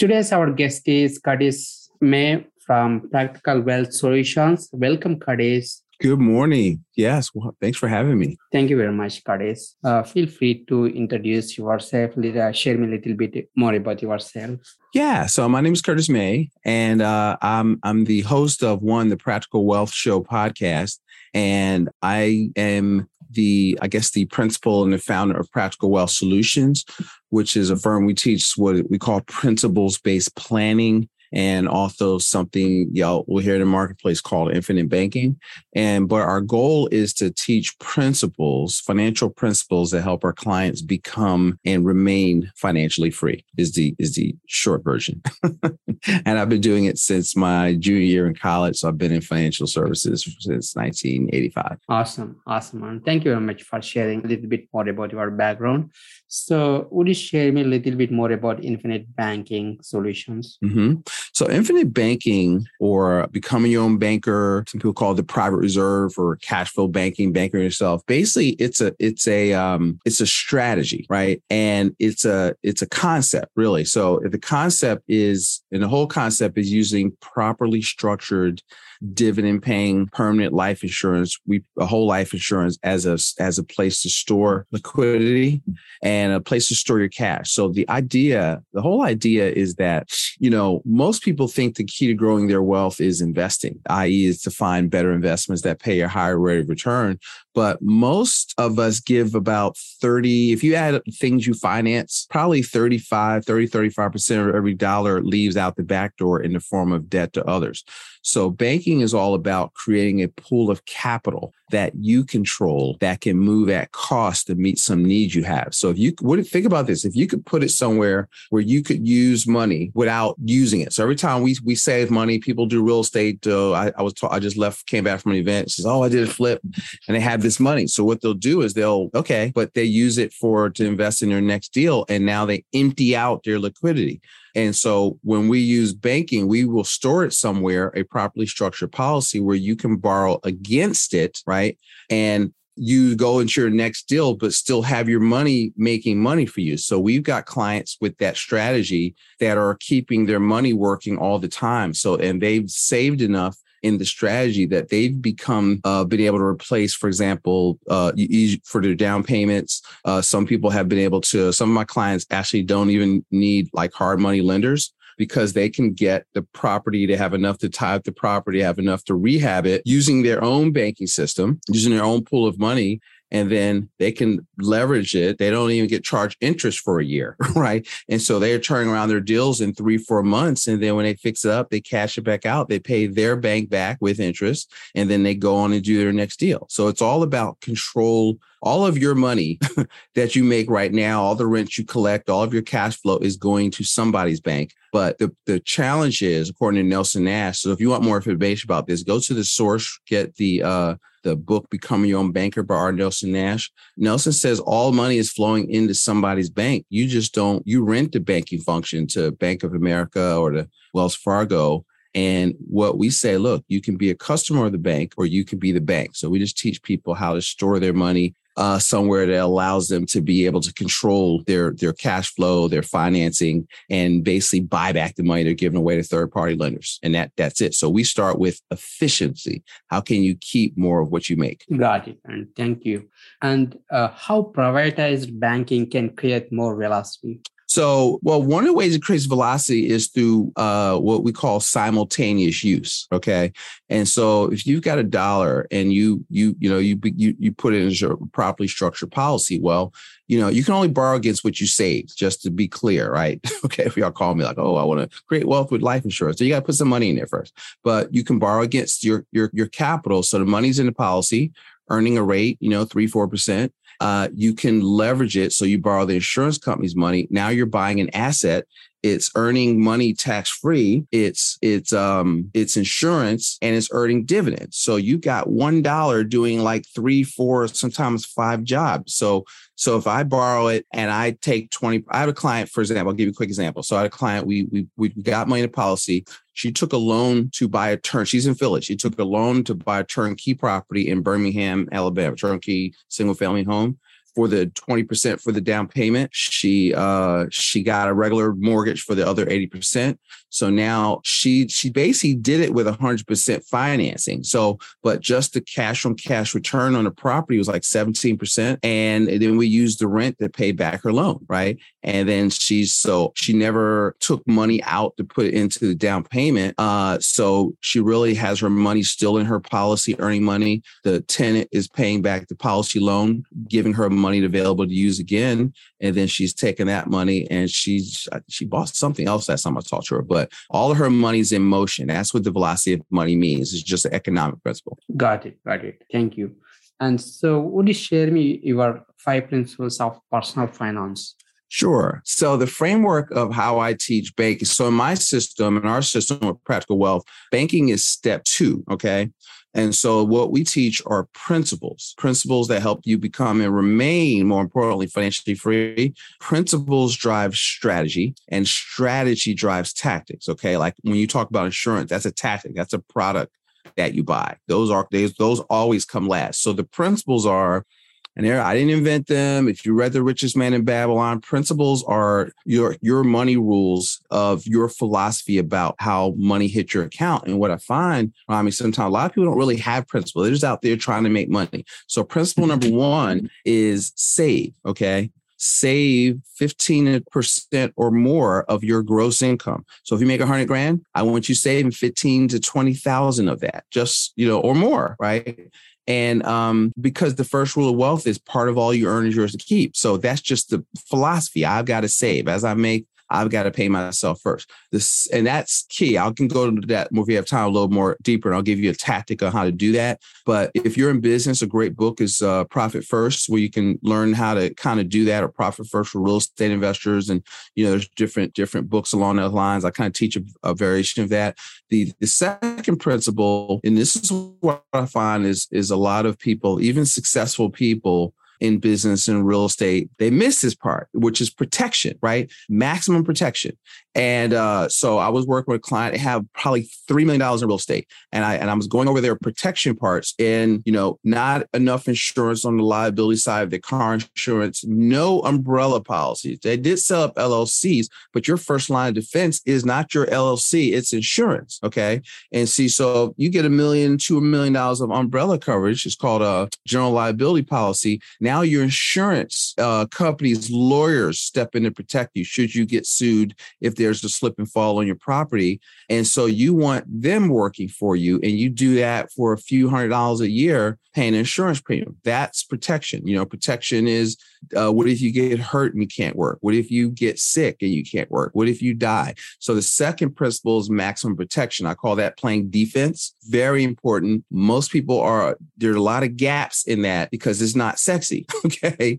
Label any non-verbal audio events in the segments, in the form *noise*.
Today's our guest is Curtis May from Practical Wealth Solutions. Welcome, Curtis. Good morning. Yes, well, thanks for having me. Thank you very much, Curtis. Uh, feel free to introduce yourself, uh, share me a little bit more about yourself. Yeah, so my name is Curtis May, and uh, I'm I'm the host of one the Practical Wealth Show podcast, and I am the I guess the principal and the founder of Practical Wealth Solutions, which is a firm we teach what we call principles based planning and also something y'all will hear in the marketplace called infinite banking. And but our goal is to teach principles, financial principles that help our clients become and remain financially free. Is the is the short version. *laughs* and I've been doing it since my junior year in college. So I've been in financial services since 1985. Awesome, awesome, man. Thank you very much for sharing a little bit more about your background. So, would you share me a little bit more about infinite banking solutions? Mm-hmm. So infinite banking or becoming your own banker, some people call it the private reserve or cash flow banking, banking yourself. Basically, it's a it's a um it's a strategy, right? And it's a it's a concept, really. So the concept is and the whole concept is using properly structured dividend paying permanent life insurance, we a whole life insurance as a as a place to store liquidity and a place to store your cash. So the idea, the whole idea is that, you know, most people think the key to growing their wealth is investing, i.e., is to find better investments that pay a higher rate of return but most of us give about 30 if you add things you finance probably 35 30 35% of every dollar leaves out the back door in the form of debt to others so banking is all about creating a pool of capital that you control that can move at cost to meet some needs you have. So if you would think about this, if you could put it somewhere where you could use money without using it. So every time we we save money, people do real estate. Uh, I, I was ta- I just left, came back from an event. Says, oh, I did a flip, and they have this money. So what they'll do is they'll okay, but they use it for to invest in their next deal, and now they empty out their liquidity. And so when we use banking, we will store it somewhere, a properly structured policy where you can borrow against it, right? And you go into your next deal, but still have your money making money for you. So we've got clients with that strategy that are keeping their money working all the time. So, and they've saved enough in the strategy that they've become uh, been able to replace, for example, uh, for their down payments. Uh, some people have been able to. Some of my clients actually don't even need like hard money lenders because they can get the property to have enough to tie up the property, have enough to rehab it using their own banking system, using their own pool of money and then they can leverage it. They don't even get charged interest for a year, *laughs* right? And so they're turning around their deals in three, four months. And then when they fix it up, they cash it back out. They pay their bank back with interest, and then they go on and do their next deal. So it's all about control. All of your money *laughs* that you make right now, all the rent you collect, all of your cash flow is going to somebody's bank. But the, the challenge is, according to Nelson Nash, so if you want more information about this, go to the source, get the uh, the book Becoming Your Own Banker by R. Nelson Nash. Nelson says all money is flowing into somebody's bank. You just don't, you rent the banking function to Bank of America or to Wells Fargo. And what we say, look, you can be a customer of the bank or you can be the bank. So we just teach people how to store their money uh, somewhere that allows them to be able to control their their cash flow, their financing, and basically buy back the money they're giving away to third party lenders. And that that's it. So we start with efficiency. How can you keep more of what you make? Got it. And thank you. And uh, how privatized banking can create more velocity? So, well, one of the ways it creates velocity is through uh, what we call simultaneous use. Okay, and so if you've got a dollar and you you you know you you you put it in a properly structured policy, well, you know you can only borrow against what you save. Just to be clear, right? *laughs* okay, if y'all call me like, oh, I want to create wealth with life insurance, so you got to put some money in there first. But you can borrow against your your your capital, so the money's in the policy, earning a rate, you know, three four percent uh, you can leverage it. So you borrow the insurance company's money. Now you're buying an asset it's earning money tax free, it's it's um it's insurance and it's earning dividends. So you got one dollar doing like three, four, sometimes five jobs. So so if I borrow it and I take 20, I have a client, for example, I'll give you a quick example. So I had a client, we we we got money in a policy. She took a loan to buy a turn. She's in Philly. She took a loan to buy a turnkey property in Birmingham, Alabama, turnkey single family home for the 20% for the down payment. She uh she got a regular mortgage for the other 80%. So now she she basically did it with 100% financing. So but just the cash on cash return on the property was like 17% and then we used the rent to pay back her loan, right? And then she's so she never took money out to put it into the down payment. Uh so she really has her money still in her policy earning money. The tenant is paying back the policy loan, giving her money available to use again. And then she's taken that money and she's uh, she bought something else that time I talked to her. But all of her money's in motion. That's what the velocity of money means. It's just an economic principle. Got it. Got it. Thank you. And so would you share me your five principles of personal finance? Sure. So the framework of how I teach banking. So in my system, in our system of practical wealth, banking is step two. Okay. And so what we teach are principles, principles that help you become and remain, more importantly, financially free. Principles drive strategy and strategy drives tactics. Okay. Like when you talk about insurance, that's a tactic, that's a product that you buy. Those are those always come last. So the principles are and there, I didn't invent them. If you read The Richest Man in Babylon, principles are your your money rules of your philosophy about how money hits your account. And what I find, I mean, sometimes a lot of people don't really have principles. They're just out there trying to make money. So principle number *laughs* one is save. Okay save 15% or more of your gross income. So if you make a hundred grand, I want you saving 15 to 20,000 of that, just, you know, or more, right? And um, because the first rule of wealth is part of all you earn is yours to keep. So that's just the philosophy. I've got to save as I make I've got to pay myself first. This and that's key. I can go into that more if you have time a little more deeper, and I'll give you a tactic on how to do that. But if you're in business, a great book is uh, Profit First, where you can learn how to kind of do that, or Profit First for real estate investors. And you know, there's different different books along those lines. I kind of teach a, a variation of that. The the second principle, and this is what I find is is a lot of people, even successful people in business and real estate, they miss this part, which is protection, right? Maximum protection. And uh, so I was working with a client, have probably $3 million in real estate. And I, and I was going over their protection parts and, you know, not enough insurance on the liability side of the car insurance, no umbrella policies. They did sell up LLCs, but your first line of defense is not your LLC, it's insurance. Okay. And see, so you get a million, two million dollars of umbrella coverage. It's called a general liability policy. Now your insurance uh, company's lawyers step in to protect you should you get sued if there's a slip and fall on your property. And so you want them working for you, and you do that for a few hundred dollars a year paying insurance premium. That's protection. You know, protection is uh, what if you get hurt and you can't work? What if you get sick and you can't work? What if you die? So the second principle is maximum protection. I call that playing defense. Very important. Most people are, there are a lot of gaps in that because it's not sexy. *laughs* Okay.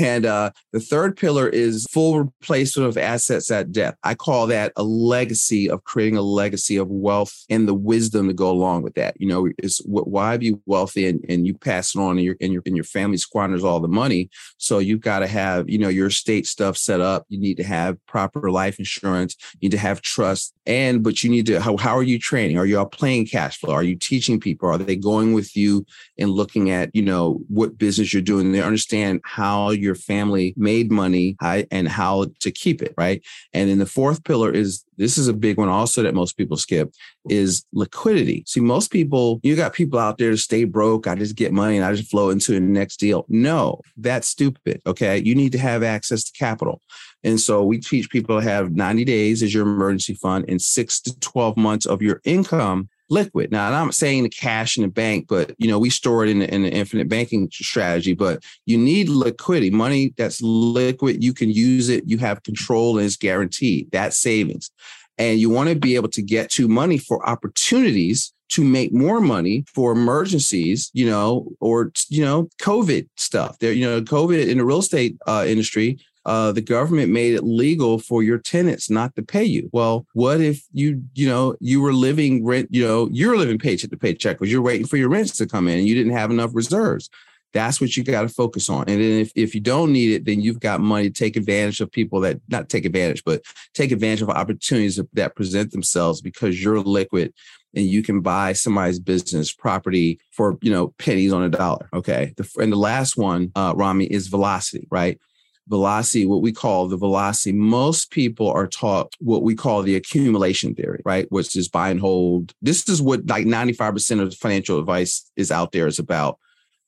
And uh, the third pillar is full replacement of assets at death. I call that a legacy of creating a legacy of wealth and the wisdom to go along with that. You know, is why be wealthy and, and you pass it on and your, and your, and your family squanders all the money. So you've got to have, you know, your estate stuff set up. You need to have proper life insurance. You need to have trust. And, but you need to, how, how are you training? Are you all playing cash flow? Are you teaching people? Are they going with you and looking at, you know, what business you're doing? They understand how your family made money and how to keep it. Right. And then the fourth pillar is this is a big one also that most people skip is liquidity. See, most people, you got people out there to stay broke. I just get money and I just flow into the next deal. No, that's stupid. Okay. You need to have access to capital. And so we teach people to have 90 days as your emergency fund and six to 12 months of your income liquid. Now, I'm saying the cash in the bank, but you know, we store it in in the infinite banking strategy, but you need liquidity, money that's liquid. You can use it. You have control and it's guaranteed. that savings. And you want to be able to get to money for opportunities to make more money for emergencies, you know, or you know, COVID stuff. There, you know, COVID in the real estate uh, industry, uh, the government made it legal for your tenants not to pay you. Well, what if you, you know, you were living rent, you know, you're living paycheck to paycheck because you're waiting for your rents to come in and you didn't have enough reserves. That's what you got to focus on. And then if, if you don't need it, then you've got money to take advantage of people that not take advantage, but take advantage of opportunities that present themselves because you're liquid and you can buy somebody's business property for you know pennies on a dollar. Okay. The, and the last one, uh, Rami, is velocity, right? velocity, what we call the velocity. Most people are taught what we call the accumulation theory, right? Which is buy and hold. This is what like 95% of financial advice is out there is about.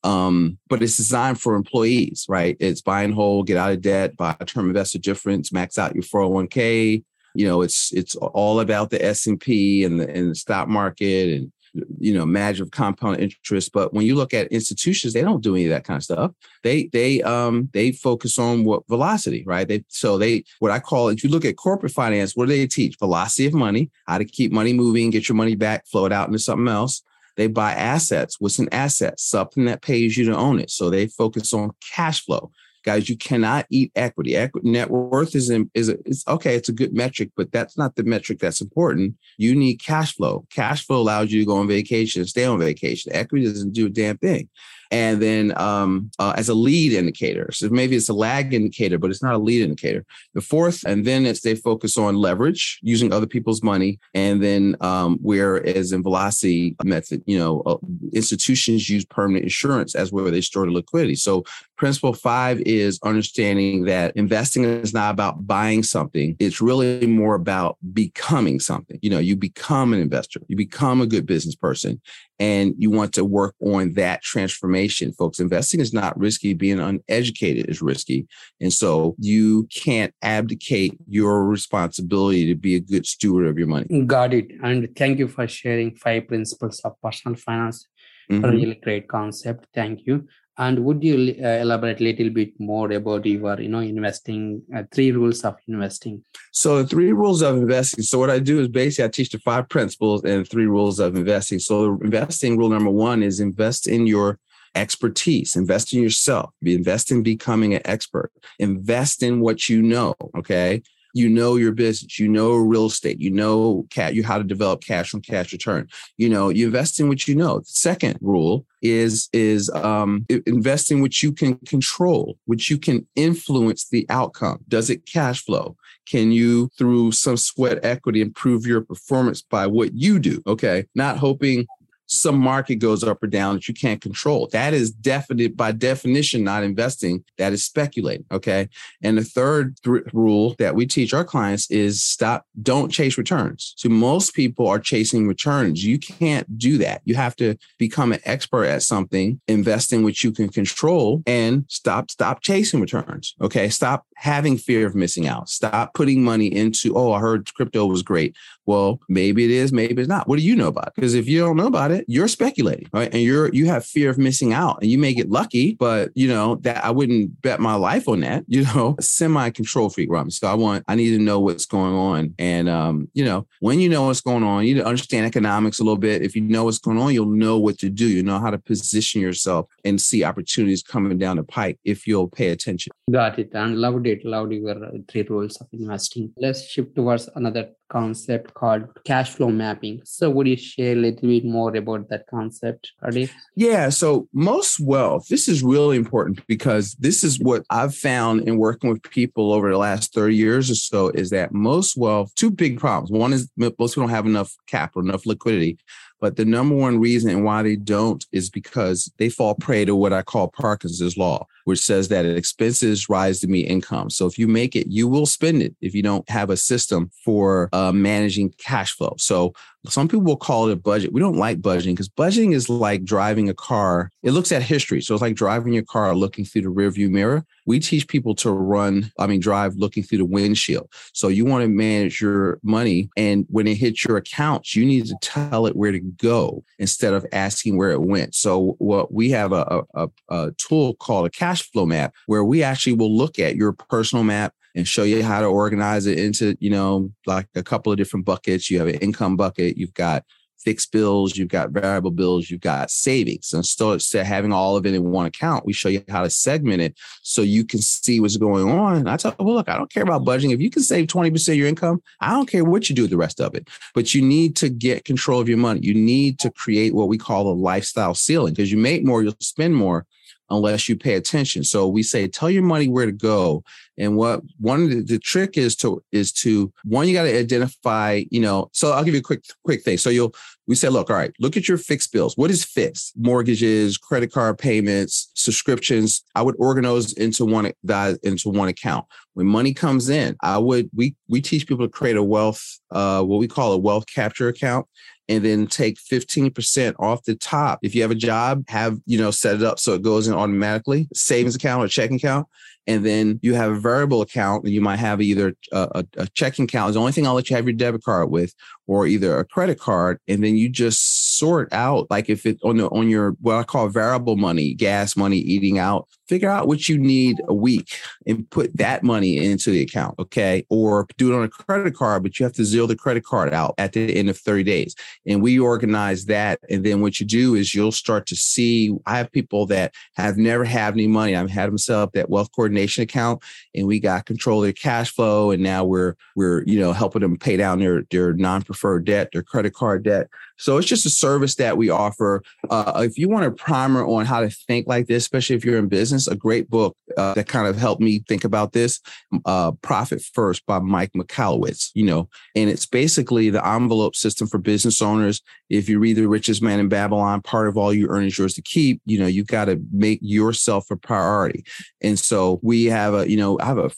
Um, but it's designed for employees, right? It's buy and hold, get out of debt, buy a term investor difference, max out your 401k. You know, it's it's all about the S and P and the and the stock market and you know magic of compound interest. But when you look at institutions they don't do any of that kind of stuff. They they um they focus on what velocity right? They so they what i call if you look at corporate finance what do they teach? Velocity of money how to keep money moving get your money back flow it out into something else. They buy assets. What's an asset? Something that pays you to own it. So they focus on cash flow guys you cannot eat equity. Equity net worth is is okay it's a good metric but that's not the metric that's important. You need cash flow. Cash flow allows you to go on vacation stay on vacation. Equity doesn't do a damn thing and then um, uh, as a lead indicator. So maybe it's a lag indicator, but it's not a lead indicator. The fourth, and then it's they focus on leverage using other people's money, and then um, whereas in velocity method, you know, uh, institutions use permanent insurance as where they store the liquidity. So principle five is understanding that investing is not about buying something; it's really more about becoming something. You know, you become an investor, you become a good business person, and you want to work on that transformation folks. Investing is not risky. Being uneducated is risky. And so you can't abdicate your responsibility to be a good steward of your money. Got it. And thank you for sharing five principles of personal finance. Mm-hmm. a really great concept. Thank you and would you uh, elaborate a little bit more about your, you know, investing uh, three rules of investing? So three rules of investing. So what I do is basically I teach the five principles and three rules of investing. So investing rule number one is invest in your expertise, invest in yourself, invest in becoming an expert, invest in what you know. Okay you know your business, you know real estate, you know cat, you how to develop cash on cash return. You know, you invest in what you know. The second rule is is um, invest in what you can control, which you can influence the outcome. Does it cash flow? Can you, through some sweat equity, improve your performance by what you do? Okay, not hoping some market goes up or down that you can't control. That is definite by definition not investing. That is speculating. Okay. And the third th- rule that we teach our clients is stop, don't chase returns. So most people are chasing returns. You can't do that. You have to become an expert at something, invest in which you can control and stop, stop chasing returns. Okay. Stop having fear of missing out. Stop putting money into, oh, I heard crypto was great. Well, maybe it is, maybe it's not. What do you know about it? Because if you don't know about it, you're speculating, right? And you're you have fear of missing out and you may get lucky, but you know, that I wouldn't bet my life on that, *laughs* you know, semi-control freak, Robbie. So I want I need to know what's going on. And um, you know, when you know what's going on, you need to understand economics a little bit. If you know what's going on, you'll know what to do. You know how to position yourself and see opportunities coming down the pike if you'll pay attention. Got it. And loved it. Loved your uh, three rules of investing. Let's shift towards another concept called cash flow mapping. So, would you share a little bit more about that concept, Adi? Yeah. So, most wealth, this is really important because this is what I've found in working with people over the last 30 years or so is that most wealth, two big problems. One is most people don't have enough capital, enough liquidity. But the number one reason why they don't is because they fall prey to what I call Parkinson's law, which says that expenses rise to meet income. So if you make it, you will spend it if you don't have a system for uh, managing cash flow. So some people will call it a budget. We don't like budgeting because budgeting is like driving a car. It looks at history. So it's like driving your car looking through the rearview mirror. We teach people to run, I mean, drive looking through the windshield. So you want to manage your money. And when it hits your accounts, you need to tell it where to go instead of asking where it went. So what we have a, a, a tool called a cash flow map where we actually will look at your personal map and show you how to organize it into, you know, like a couple of different buckets. You have an income bucket, you've got fixed bills, you've got variable bills, you've got savings. And so instead of having all of it in one account, we show you how to segment it so you can see what's going on. And I tell well, look, I don't care about budgeting. If you can save 20% of your income, I don't care what you do with the rest of it. But you need to get control of your money. You need to create what we call a lifestyle ceiling because you make more, you'll spend more unless you pay attention. So we say, tell your money where to go. And what one of the, the trick is to is to one, you got to identify, you know, so I'll give you a quick, quick thing. So you'll we say, look, all right, look at your fixed bills. What is fixed? Mortgages, credit card payments, subscriptions. I would organize into one that into one account. When money comes in, I would we we teach people to create a wealth, uh, what we call a wealth capture account and then take 15% off the top. If you have a job, have, you know, set it up so it goes in automatically, savings account or checking account. And then you have a variable account and you might have either a, a, checking account is the only thing I'll let you have your debit card with, or either a credit card. And then you just sort out like if it on the on your what I call variable money, gas money, eating out, figure out what you need a week and put that money into the account. Okay. Or do it on a credit card, but you have to zero the credit card out at the end of 30 days. And we organize that. And then what you do is you'll start to see I have people that have never had any money. I've had them set up that wealth coordination coordination account and we got control of their cash flow and now we're we're you know helping them pay down their their non-preferred debt their credit card debt so it's just a service that we offer. Uh, if you want a primer on how to think like this especially if you're in business a great book uh, that kind of helped me think about this uh, profit first by mike Michalowicz, you know and it's basically the envelope system for business owners. If you read the richest man in babylon part of all you earn is yours to keep you know you got to make yourself a priority. And so we have a, you know, I have a,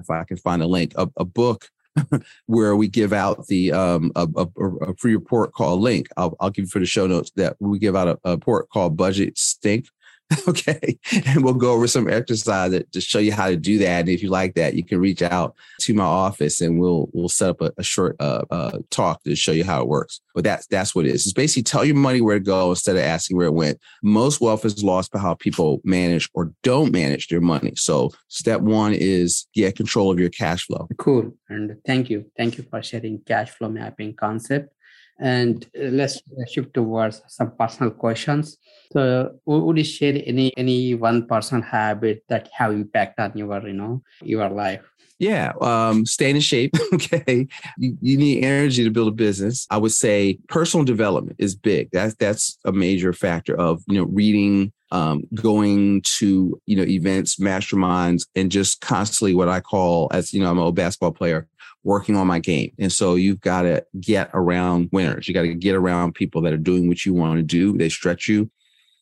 if I can find a link, a, a book *laughs* where we give out the um a, a, a, free report called link. I'll, I'll give you for the show notes that we give out a, a report called budget stink *laughs* okay and we'll go over some exercise to show you how to do that and if you like that you can reach out to my office and we'll we'll set up a, a short uh, uh, talk to show you how it works. But that's that's what it is. It's basically tell your money where to go instead of asking where it went. Most wealth is lost by how people manage or don't manage their money. So step one is get control of your cash flow. Cool and thank you. Thank you for sharing cash flow mapping concept and uh, let's shift towards some personal questions so would you share any any one personal habit that have impact on your you know your life yeah, um, staying in shape. *laughs* Okay, you, you, need energy to build a business. I would say personal development is big. That's that's a major factor of you know reading, um, going to you know events, masterminds, and just constantly what I call as you know I'm a basketball player working on my game. And so you've got to get around winners. You got to get around people that are doing what you want to do. They stretch you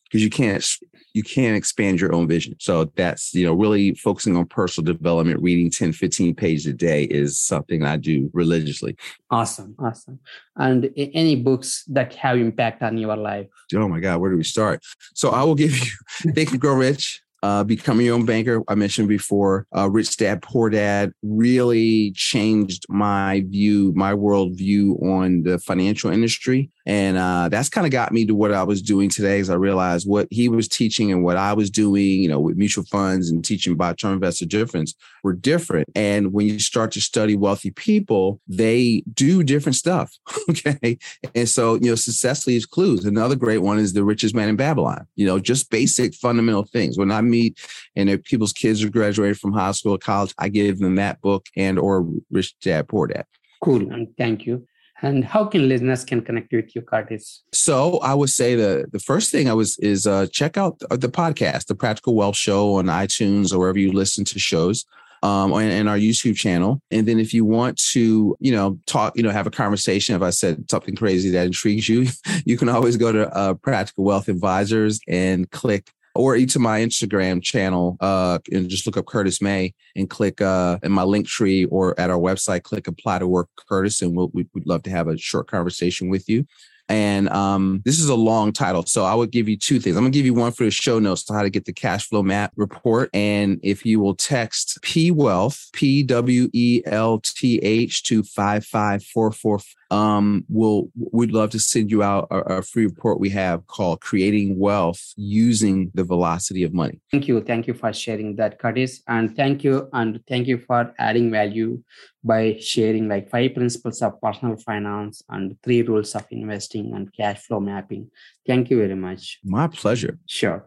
because you can't you can't expand your own vision. So that's, you know, really focusing on personal development, reading 10, 15 pages a day is something I do religiously. Awesome. Awesome. And any books that have impact on your life? Oh my God, where do we start? So I will give you *laughs* Think and Grow Rich uh, becoming your own banker. I mentioned before, uh, Rich Dad Poor Dad really changed my view, my worldview on the financial industry. And uh, that's kind of got me to what I was doing today as I realized what he was teaching and what I was doing, you know, with mutual funds and teaching about term investor difference were different. And when you start to study wealthy people, they do different stuff. *laughs* okay. And so, you know, success leaves clues. Another great one is The Richest Man in Babylon, you know, just basic fundamental things. When I meet and if people's kids are graduated from high school or college, I give them that book and or Rich Dad Poor Dad. Cool. And thank you. And how can listeners can connect with you, Curtis? So I would say the the first thing I was is uh, check out the podcast, the Practical Wealth Show on iTunes or wherever you listen to shows. Um, and, and, our YouTube channel. And then if you want to, you know, talk, you know, have a conversation, if I said something crazy that intrigues you, *laughs* you can always go to uh, Practical Wealth Advisors and click or to my Instagram channel uh, and just look up Curtis May and click uh, in my link tree or at our website, click apply to work Curtis, and we'll, we'd love to have a short conversation with you. And um, this is a long title. So I would give you two things. I'm going to give you one for the show notes to how to get the cash flow map report. And if you will text P Wealth, P W E L T H to 55444 um, we'll we'd love to send you out a, a free report we have called "Creating Wealth Using the Velocity of Money." Thank you, thank you for sharing that, Curtis, and thank you, and thank you for adding value by sharing like five principles of personal finance and three rules of investing and cash flow mapping. Thank you very much. My pleasure. Sure.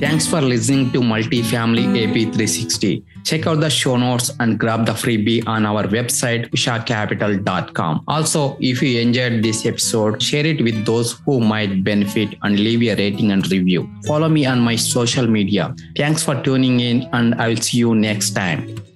Thanks for listening to Multifamily AP 360. Check out the show notes and grab the freebie on our website, ushacapital.com. Also, if you enjoyed this episode, share it with those who might benefit and leave a rating and review. Follow me on my social media. Thanks for tuning in, and I will see you next time.